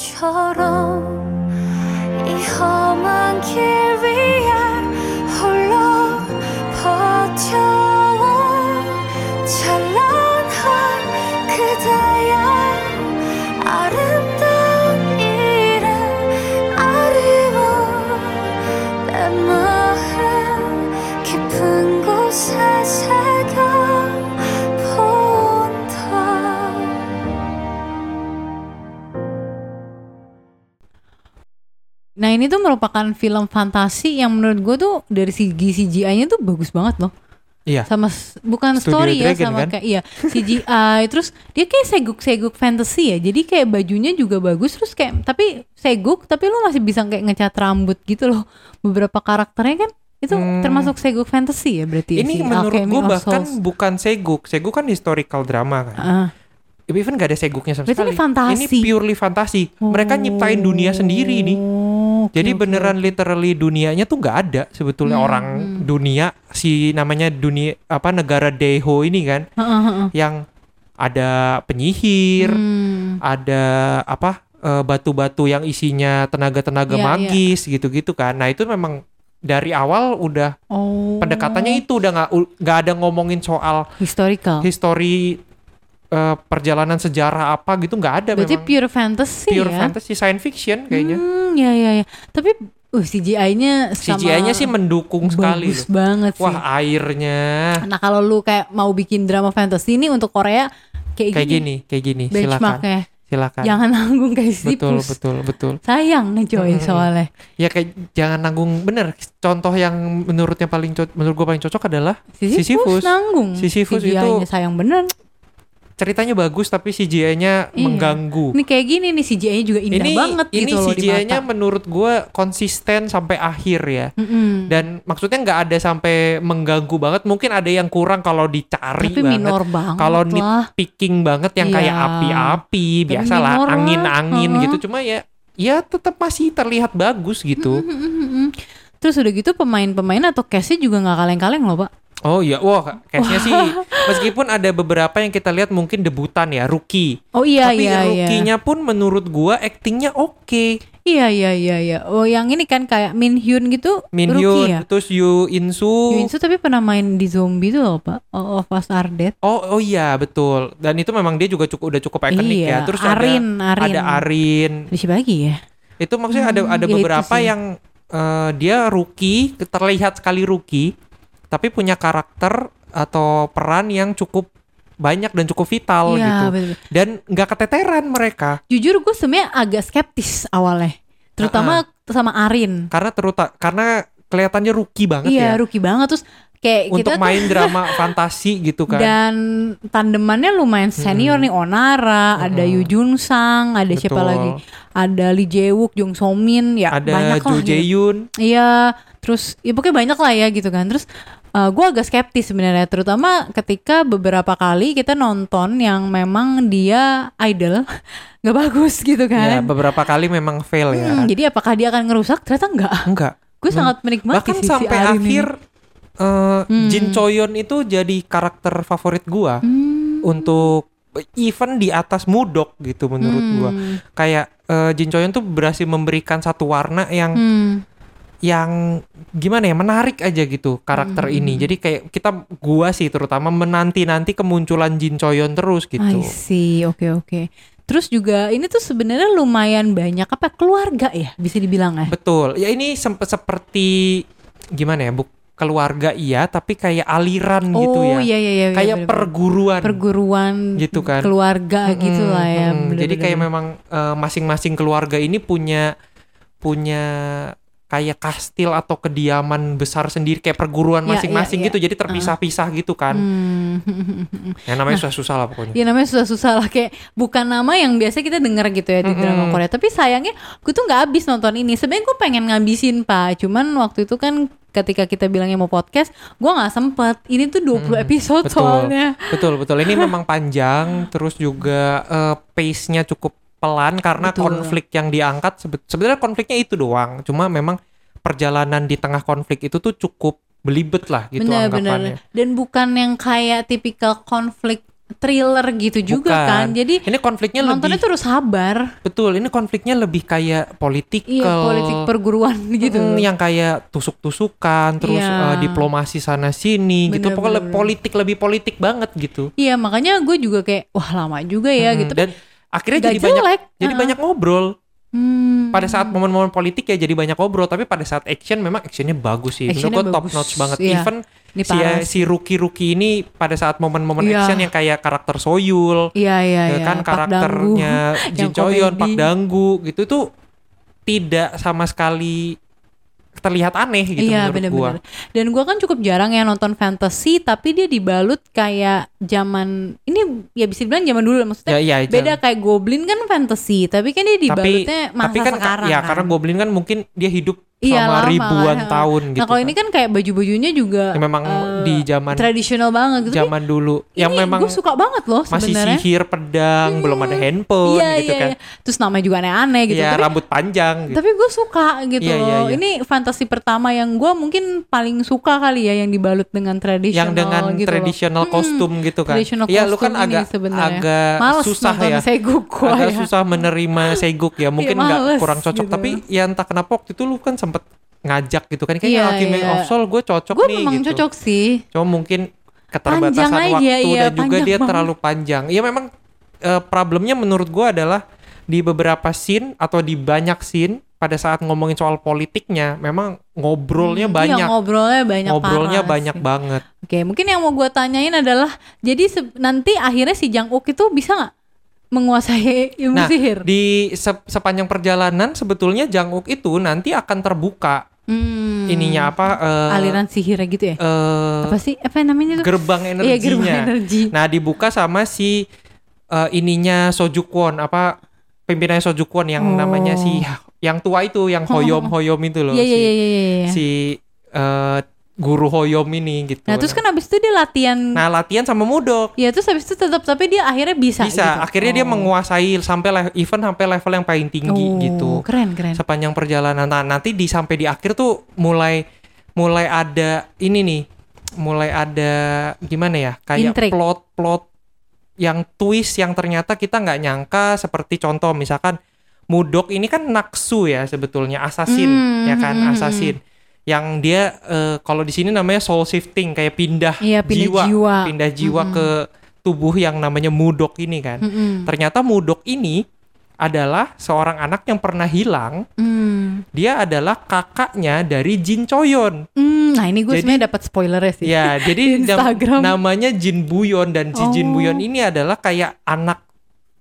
바보처럼 이 험한 길 위 Nah ini tuh merupakan film fantasi yang menurut gue tuh dari segi CGI-nya tuh bagus banget loh. Iya. Sama bukan Studio story ya Dragon, sama kan? kayak iya CGI terus dia kayak seguk-seguk fantasy ya. Jadi kayak bajunya juga bagus terus kayak tapi seguk tapi lu masih bisa kayak ngecat rambut gitu loh. Beberapa karakternya kan itu Hmm. termasuk seguk fantasy ya berarti ya, Ini si menurut gue bahkan Souls. bukan seguk. Seguk kan historical drama kan. Ah. Even gak ada seguknya sama Berarti sekali. ini fantasi. Ini purely fantasi. Mereka nyiptain dunia sendiri nih. Oke, Jadi oke, beneran literally dunianya tuh nggak ada sebetulnya Hmm, orang hmm. dunia si namanya dunia apa negara Deho ini kan yang ada penyihir, Hmm. ada apa eh, batu-batu yang isinya tenaga-tenaga Iya, magis gitu-gitu kan. Nah itu memang dari awal udah Oh. pendekatannya itu udah nggak nggak ada ngomongin soal historical. history eh, perjalanan sejarah apa gitu nggak ada Berarti memang pure fantasy pure ya. fantasy science fiction kayaknya. Hmm, ya ya ya. Tapi uh, CGI-nya CGI-nya sih mendukung sekali bagus banget sih. Wah airnya Nah kalau lu kayak mau bikin drama fantasy ini untuk Korea kayak, kayak gini, kayak gini. Silakan, benchmarknya. silakan. Jangan nanggung kayak betul, betul, betul. Sayang nih coy Mm-mm. soalnya. Ya kayak jangan nanggung bener. Contoh yang menurutnya paling menurut gue paling cocok adalah Sisyphus, Sisyphus. nanggung. Sisyphus itu- sayang bener. Ceritanya bagus tapi CGI-nya Iya. mengganggu. Ini kayak gini nih CGI-nya juga indah ini banget ini gitu loh di CGI-nya menurut gue konsisten sampai akhir ya. Mm-mm. Dan maksudnya nggak ada sampai mengganggu banget. Mungkin ada yang kurang kalau dicari Tapi banget. minor banget Kalau nitpicking banget yang Iya. kayak api-api, biasalah angin-angin gitu. Cuma ya ya tetap masih terlihat bagus gitu. Mm-mm. Terus udah gitu pemain-pemain atau cast-nya juga nggak kaleng-kaleng loh pak. Oh iya, wah case-nya sih meskipun ada beberapa yang kita lihat mungkin debutan ya, rookie. Oh iya Tapi iya iya. rookie-nya pun menurut gua actingnya oke. Iya iya iya iya. Oh yang ini kan kayak Min Hyun gitu. Min rookie Hyun, ya. terus Yoo In Soo. Yoon Soo tapi pernah main di zombie tuh loh pak. All of Us Are Dead. Oh oh iya betul. Dan itu memang dia juga cukup udah cukup ikonik iya. ya. Terus Arin, ada Arin. ada Arin. Ada siapa lagi ya? Itu maksudnya ada Hmm, ada ya itu beberapa yang eh, dia rookie, terlihat sekali rookie, tapi punya karakter atau peran yang cukup banyak dan cukup vital Iya gitu. betul. Dan nggak keteteran mereka. Jujur gue sebenarnya agak skeptis awalnya. Terutama sama Arin. Karena teruta karena kelihatannya rookie banget Iya ya. rookie banget terus kayak Untuk kita tuh main drama fantasi gitu kan. dan tandemannya lumayan senior nih Onara, ada Mm-mm. Yu Jun Sang, ada siapa Betul. lagi? Ada Lee Jae Wook, Jung So Min, ya ada banyak Jo lah. Jae gitu. Yoon. Iya, terus ya pokoknya banyak lah ya gitu kan. Terus gue agak skeptis sebenarnya, terutama ketika beberapa kali kita nonton yang memang dia idol nggak bagus gitu Ya, kan. beberapa kali memang fail ya. Hmm, jadi apakah dia akan ngerusak? Ternyata enggak. Enggak. Gue sangat menikmati Bahkan sih si sampai Arin ini. akhir eh, Hmm. Jin Choyon itu jadi karakter favorit gua Hmm. untuk even di atas Mudok gitu menurut Hmm. gua. Kayak eh, Jin Choyon tuh berhasil memberikan satu warna yang Hmm. Yang gimana ya menarik aja gitu karakter Hmm. ini. Jadi kayak kita gua sih terutama menanti-nanti kemunculan Jin Choyon terus gitu. I see, oke oke. Terus juga ini tuh sebenarnya lumayan banyak apa keluarga ya bisa dibilang ya. Betul. Ya ini sempat seperti gimana ya? Buk keluarga iya, tapi kayak aliran gitu oh ya. iya iya iya. kayak bener-bener. perguruan. perguruan Gitu kan. keluarga Mm-mm, gitu lah ya. mm-mm. Jadi bener-bener. kayak memang eh, masing-masing keluarga ini punya punya kayak kastil atau kediaman besar sendiri kayak perguruan Ya, masing-masing ya, ya. gitu. Jadi terpisah-pisah gitu kan. Hmm. Yang namanya susah-susah lah pokoknya. Ya namanya susah-susah lah kayak bukan nama yang biasa kita dengar gitu ya di Mm-mm. drama Korea. Tapi sayangnya gue tuh nggak habis nonton ini. Sebenarnya gue pengen ngabisin pak. Cuman waktu itu kan ketika kita bilangnya mau podcast, gue nggak sempet. Ini tuh 20 Mm-mm. episode Betul. soalnya. Betul betul. Ini memang panjang, terus juga eh, pace-nya cukup pelan karena Betul. konflik yang diangkat sebe- sebenarnya konfliknya itu doang. Cuma memang perjalanan di tengah konflik itu tuh cukup belibet lah gitu Bener-bener. anggapannya. Dan bukan yang kayak tipikal konflik thriller gitu juga Bukan. kan. Jadi Ini konfliknya nontonnya lebih tuh harus sabar. betul. Ini konfliknya lebih kayak politik Iya, politik perguruan gitu. Mm, yang kayak tusuk-tusukan, terus Iya. eh, diplomasi sana sini gitu. Bener, Pokoknya bener, politik lebih politik banget gitu. Iya, makanya gue juga kayak wah lama juga ya Mm, gitu. Dan akhirnya Nggak jadi banyak jelek. jadi Heeh. banyak ngobrol. Hmm. Pada saat momen-momen politik ya jadi banyak ngobrol, tapi pada saat action memang actionnya bagus sih. Menurut Actionnya gue top notch banget. iya. Even Ini si si rookie-rookie ini pada saat momen-momen Iya. action yang kayak karakter Soyul, Iya iya ya iya. kan Pak karakternya Jin Choyon. Pak Danggu gitu tuh tidak sama sekali terlihat aneh gitu iya menurut gua. bener-bener. Dan gua kan cukup jarang ya nonton fantasy, tapi dia dibalut kayak zaman ini ya bisa dibilang zaman dulu maksudnya. Ya iya, Beda kayak Goblin kan fantasy, tapi kan dia tapi dibalutnya masa tapi kan sekarang. ya kan. karena Goblin kan mungkin dia hidup Iya, selama lama ribuan kan. tahun gitu. Nah kalau kan. ini kan kayak baju-bajunya juga Ya memang eh, di zaman tradisional banget gitu. zaman dulu yang ini memang gue suka banget loh masih sebenarnya. sihir pedang, belum ada handphone Iya gitu iya kan. iya. Terus namanya juga aneh-aneh gitu. Iya, tapi rambut panjang gitu. tapi gue suka gitu Iya, iya, loh. iya. Ini fantasi pertama yang gue mungkin paling suka kali ya yang dibalut dengan tradisional yang dengan gitu loh. traditional Mm-mm. kostum gitu kan. Traditional Iya, lu kan agak sebenarnya. agak Males susah ya. Seguk agak ya. susah menerima seguk ya. Mungkin Iya, nggak males kurang cocok, gitu. tapi ya entah kenapa waktu itu lu kan sempet ngajak gitu kan kayaknya Iya, Alchemy iya. of Soul gue cocok Gue nih memang gitu. cocok sih. Cuma mungkin keterbatasan Panjang aja, waktu iya, dan juga dia banget. terlalu panjang. Iya memang eh, problemnya menurut gua adalah di beberapa scene atau di banyak scene pada saat ngomongin soal politiknya memang ngobrolnya Hmm, banyak. Iya, ngobrolnya banyak ngobrolnya parah banyak sih. banget. Oke, mungkin yang mau gue tanyain adalah, jadi nanti akhirnya si Jang Uk itu bisa nggak menguasai ilmu Nah, sihir? di se- sepanjang perjalanan sebetulnya Janguk itu nanti akan terbuka Hmm, ininya apa eh, aliran sihirnya gitu ya? eh, Apa sih? Apa namanya tuh? gerbang Iya, energinya. gerbang energi. Nah, dibuka sama si eh, ininya Sojukwon apa pimpinannya Sojukwon yang Oh. namanya si yang tua itu yang Hoyom-Hoyom itu loh Iya, iya, si, iya, iya, iya. si eh, guru Hoyom ini gitu. Nah, terus kan abis itu dia latihan. Nah, latihan sama Mudok. ya, terus abis itu tetap tapi dia akhirnya bisa. Bisa, gitu. akhirnya dia Oh. menguasai sampai le- even sampai level yang paling tinggi Oh, gitu. Keren, keren. sepanjang perjalanan. Nah, nanti di sampai di akhir tuh mulai mulai ada ini nih, mulai ada gimana ya? Kayak Intrik. plot-plot yang twist yang ternyata kita nggak nyangka seperti contoh misalkan Mudok ini kan naksu ya sebetulnya assassin Hmm, ya kan hmm, assassin yang dia eh, kalau di sini namanya soul shifting kayak pindah, Iya, pindah jiwa. pindah jiwa Mm-mm. ke tubuh yang namanya Mudok ini kan. Mm-mm. Ternyata Mudok ini adalah seorang anak yang pernah hilang Hmm. dia adalah kakaknya dari Jin Choyon. Hmm, Nah, ini gue sebenarnya dapat spoilernya sih. Ya, jadi nam- Instagram. namanya Jin Buyon dan si Jin Oh. Buyon ini adalah kayak anak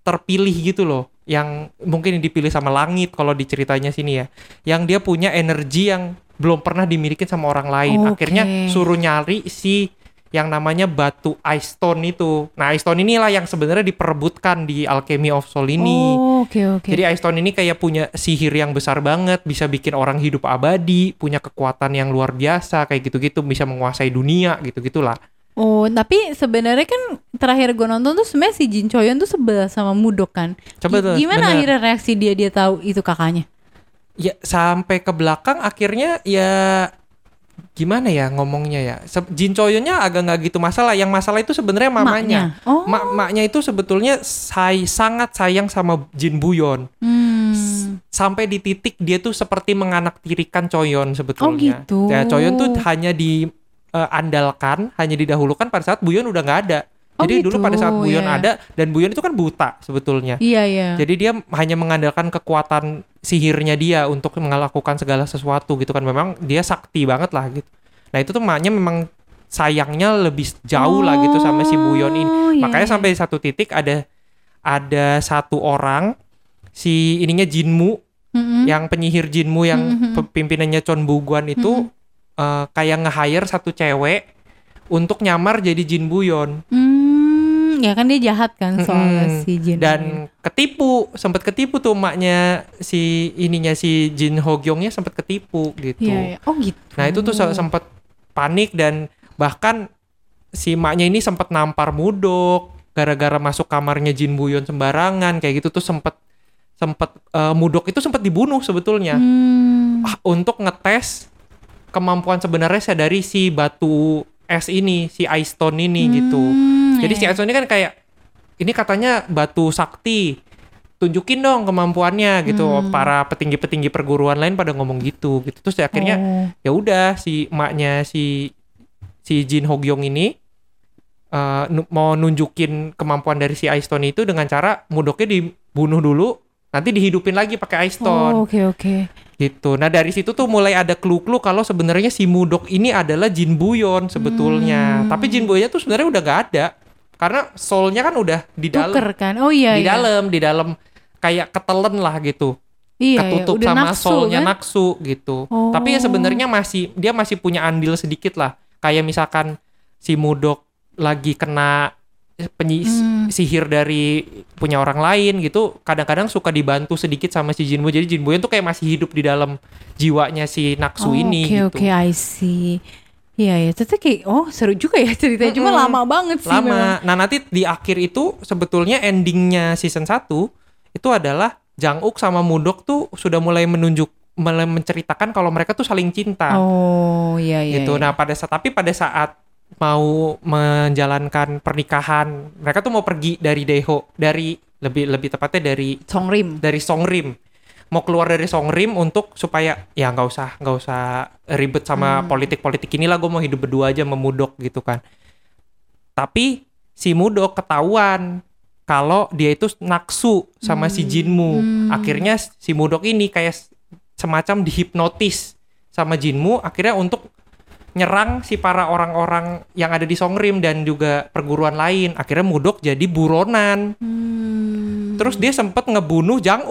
terpilih gitu loh, yang mungkin dipilih sama langit kalau diceritanya sini ya. Yang dia punya energi yang belum pernah dimiliki sama orang lain. Oke. Akhirnya suruh nyari si yang namanya batu Ice Stone itu. Nah, Ice Stone inilah yang sebenarnya diperebutkan di Alchemy of Soul ini. Oh, oke oke. Jadi Ice Stone ini kayak punya sihir yang besar banget, bisa bikin orang hidup abadi, punya kekuatan yang luar biasa, kayak gitu-gitu, bisa menguasai dunia, gitu-gitulah. Oh, tapi sebenarnya kan terakhir gue nonton tuh sebenarnya si Jin Choyon tuh sebel sama Mudok kan. Coba tuh, Gimana bener. akhirnya reaksi dia dia tahu itu kakaknya? Ya sampai ke belakang akhirnya ya gimana ya ngomongnya ya. Jin Choyonnya agak nggak gitu masalah. Yang masalah itu sebenarnya mamanya. Maknya. Oh. Ma- maknya itu sebetulnya say- sangat sayang sama Jin Buyon. Hmm. Sampai di titik dia tuh seperti menganaktirikan Choyon sebetulnya. Oh, gitu. Ya, Choyon tuh hanya diandalkan, hanya didahulukan pada saat Buyon udah nggak ada. Oh, Jadi dulu gitu, pada saat Buyon iya. ada dan Buyon itu kan buta sebetulnya. Iya iya. Jadi dia hanya mengandalkan kekuatan sihirnya dia untuk melakukan segala sesuatu gitu kan. Memang dia sakti banget lah gitu. Nah itu tuh maknya memang sayangnya lebih jauh lah gitu sama si Buyon ini. Oh, iya, Makanya iya. sampai satu titik ada ada satu orang si ininya Jinmu Mm-mm. yang penyihir Jinmu yang Mhm. pe- pimpinannya Chon Buguan itu eh, kayak nge-hire satu cewek untuk nyamar jadi Jin Buyon Hmm, ya kan dia jahat kan soalnya Mm-mm. si Jin. dan ketipu sempat ketipu tuh maknya si ininya si Jin Hogyongnya sempat ketipu gitu. Iya, iya. Oh gitu. Nah itu tuh se- sempat panik dan bahkan si maknya ini sempat nampar Mudok gara-gara masuk kamarnya Jin Buyon sembarangan kayak gitu tuh sempat sempat eh, Mudok itu sempat dibunuh sebetulnya Hmm. Ah, untuk ngetes kemampuan sebenarnya saya dari si batu es ini si Ice Stone ini gitu. Hmm, Jadi si Aison ini kan kayak ini katanya batu sakti. Tunjukin dong kemampuannya gitu. Hmm. Para petinggi-petinggi perguruan lain pada ngomong gitu gitu. Terus akhirnya Oh. ya udah si emaknya si si Jin Hogyong ini nu- mau nunjukin kemampuan dari si Ice Stone itu dengan cara mudoknya dibunuh dulu nanti dihidupin lagi pakai Ice Stone Oh, oke oke. gitu. Nah dari situ tuh mulai ada clue-clue kalau sebenarnya si Mudok ini adalah Jin Buyon sebetulnya. Hmm. Tapi Jin Buyonnya tuh sebenarnya udah gak ada karena soulnya kan udah di dalam, kan? Oh iya di iya. dalam, di dalam kayak ketelen lah gitu, Iya, iya. ketutup Udah sama nafsu, soulnya kan? naksu gitu. Oh. Tapi ya sebenarnya masih dia masih punya andil sedikit lah. Kayak misalkan si Mudok lagi kena penyi- Hmm. sihir dari punya orang lain gitu, kadang-kadang suka dibantu sedikit sama si Jinbu. Jadi Jinbu itu kayak masih hidup di dalam jiwanya si Naksu Oh, ini Oke gitu. oke, I see. Iya ya, ternyata kayak oh seru juga ya ceritanya. Cuma Mm-mm. lama banget sih memang. Lama. Nah, nanti di akhir itu sebetulnya endingnya season 1 itu adalah Jang Uk sama Mudok tuh sudah mulai menunjuk mulai menceritakan kalau mereka tuh saling cinta. Oh iya iya. gitu. iya. Nah, pada saat tapi pada saat mau menjalankan pernikahan, mereka tuh mau pergi dari Deho, dari lebih lebih tepatnya dari Songrim. dari Songrim. Mau keluar dari Songrim untuk supaya ya nggak usah nggak usah ribet sama Hmm. politik-politik inilah gue mau hidup berdua aja memudok gitu kan. Tapi si Mudok ketahuan kalau dia itu naksu sama si Jinmu. Hmm. Akhirnya si Mudok ini kayak semacam dihipnotis sama Jinmu akhirnya untuk nyerang si para orang-orang yang ada di Songrim dan juga perguruan lain. Akhirnya Mudok jadi buronan. Hmm. Terus dia sempet ngebunuh Jang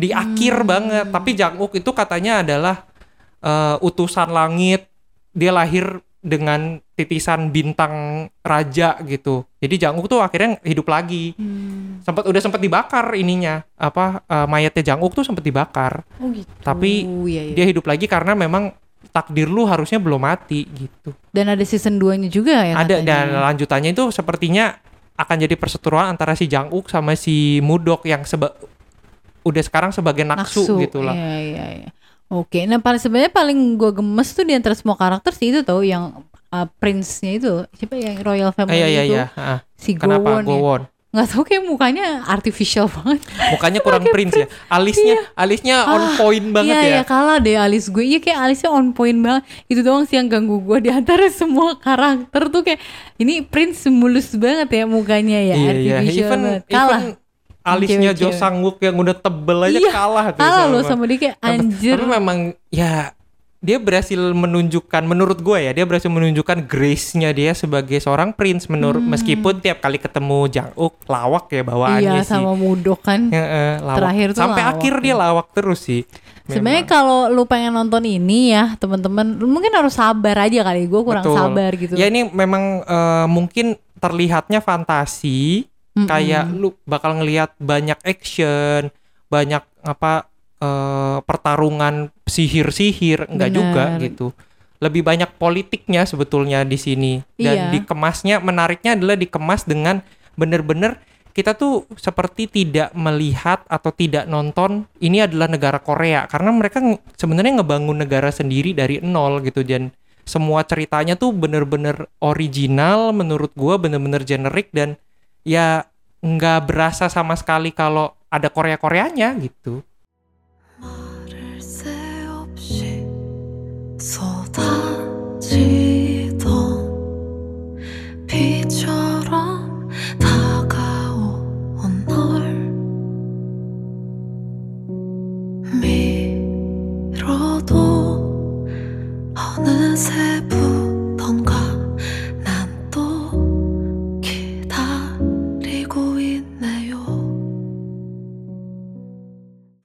Di akhir banget. Tapi Jang Uk itu katanya adalah eh, utusan langit. Dia lahir dengan titisan bintang raja gitu. Jadi Jang Uk tuh akhirnya hidup lagi. Hmm. Sempat udah sempat dibakar ininya. Apa eh, mayatnya Jang Uk tuh sempat dibakar. Oh gitu. Tapi iya, iya. Dia hidup lagi karena memang takdir lu harusnya belum mati gitu. Dan ada season 2-nya juga ya Ada dan katanya. lanjutannya itu sepertinya akan jadi perseteruan antara si Jang Uk sama si Mudok yang seba udah sekarang sebagai naksu, gitu lah. Iya iya iya. Oke, nah paling sebenarnya paling gue gemes tuh di antara semua karakter sih itu tau yang uh, prince-nya itu siapa yang royal family Eh, iya iya itu iya. Ah, si Kenapa Gowon ya. Gowon? Nggak tahu kayak mukanya artificial banget. Mukanya kurang prince ya. Alisnya alisnya on point banget iya, ya. Iya kalah deh alis gue. Iya kayak alisnya on point banget. Itu doang sih yang ganggu gue di antara semua karakter tuh kayak ini Prince mulus banget ya mukanya ya. Iya iya. artificial Even banget. Kalah. even alisnya Jo. Sang-wook yang udah tebel aja Iya, kalah tuh Kalah loh sama dia kayak anjir. Tapi memang ya dia berhasil menunjukkan menurut gue ya dia berhasil menunjukkan grace-nya dia sebagai seorang prince menurut meskipun tiap kali ketemu Jang Uk lawak ya Hmm. Iya bawaannya sih. sama Mudok kan. Ya, eh, lawak. Terakhir tuh sampai lawak akhir dia ya. lawak terus sih. Sebenarnya kalau lu pengen nonton ini ya teman-teman, lu mungkin harus sabar aja kali. Gue kurang Betul. sabar gitu. Ya ini memang eh, mungkin terlihatnya fantasi, Mm-mm. kayak lu bakal ngelihat banyak action, banyak apa eh, pertarungan sihir-sihir, enggak Bener. juga gitu. Lebih banyak politiknya sebetulnya di sini dan Iya. dikemasnya menariknya adalah dikemas dengan bener-bener kita tuh seperti tidak melihat atau tidak nonton ini adalah negara Korea karena mereka sebenarnya ngebangun negara sendiri dari nol gitu dan semua ceritanya tuh bener-bener original menurut gua bener-bener generik dan ya nggak berasa sama sekali kalau ada Korea-Koreanya gitu.